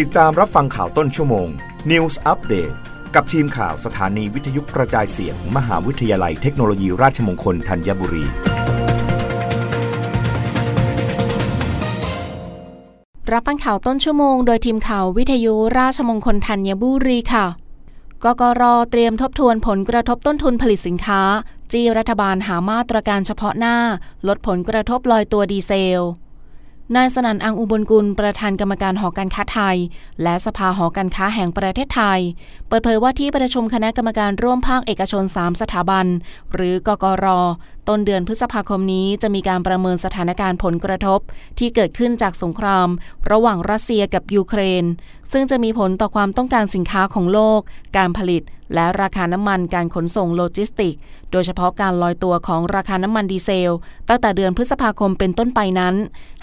ติดตามรับฟังข่าวต้นชั่วโมง News Update กับทีมข่าวสถานีวิทยุกระจายเสียงมมหาวิทยาลัยเทคโนโลยีราชมงคลธัญบุรี รับฟังข่าวต้นชั่วโมง โดยทีมข่าววิทยุราชมงคลธัญบุรีค่ะ กกรเตรียมทบทวนผลกระทบต้นทุนผลิตสินค้า จีรัฐบาลหามาตรการเฉพาะหน้า ลดผลกระทบลอยตัวดีเซล นายสนั่นอังอุบลกุล ประธานกรรมการหอการค้าไทย และสภาหอการค้าแห่งประเทศไทย เปิดเผยว่าที่ประชุมคณะกรรมการร่วมภาคเอกชน 3 สถาบัน หรือกกร ต้นเดือนพฤษภาคมนี้จะมีการประเมินสถานการณ์ผลกระทบ ที่เกิดขึ้นจากสงคราม ระหว่างรัสเซียกับยูเครน ซึ่งจะมีผลต่อความต้องการสินค้าของโลก การผลิต และราคาน้ำมันการขนส่งโลจิสติกส์ โดยเฉพาะการลอยตัวของราคาน้ำมันดีเซล ตั้งแต่เดือนพฤษภาคมเป็นต้นไปนั้น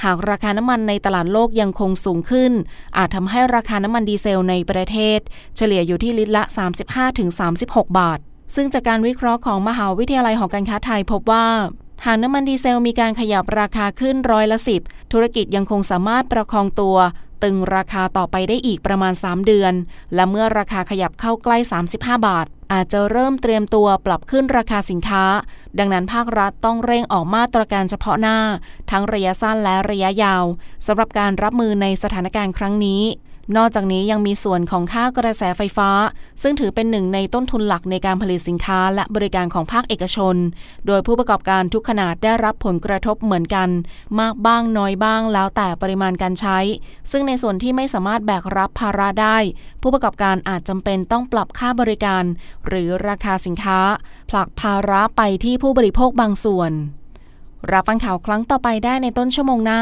หากราคาน้ำมันในตลาดโลกยังคงสูงขึ้น อาจทำให้ราคาน้ำมันดีเซลในประเทศ เฉลี่ยอยู่ที่ลิตรละ 35-36 บาท ซึ่งจากการวิเคราะห์ของมหาวิทยาลัยหอการค้าไทยพบว่า หากน้ำมันดีเซลมีการขยับราคาขึ้นร้อยละสิบธุรกิจยังคงสามารถประคองตัว ตึงราคาต่อไปได้อีกประมาณ 3 เดือน และเมื่อราคาขยับเข้าใกล้ 35 บาท อาจจะเริ่มเตรียมตัวปรับขึ้นราคาสินค้า ดังนั้นภาครัฐต้องเร่งออกมาตรการเฉพาะหน้า ทั้งระยะสั้นและระยะยาวสำหรับการรับมือในสถานการณ์ครั้งนี้ นอกจากนี้ยังมีส่วนของค่ากระแสไฟฟ้า ซึ่งถือเป็นหนึ่งในต้นทุนหลักในการผลิตสินค้าและบริการของภาคเอกชน โดยผู้ประกอบการทุกขนาดได้รับผลกระทบเหมือนกัน มากบ้างน้อยบ้างแล้วแต่ปริมาณการใช้ ซึ่งในส่วนที่ไม่สามารถแบกรับภาระได้ ผู้ประกอบการอาจจำเป็นต้องปรับค่าบริการ หรือราคาสินค้า ผลักภาระไปที่ผู้บริโภคบางส่วน รับฟังข่าวครั้งต่อไปได้ในต้นชั่วโมงหน้า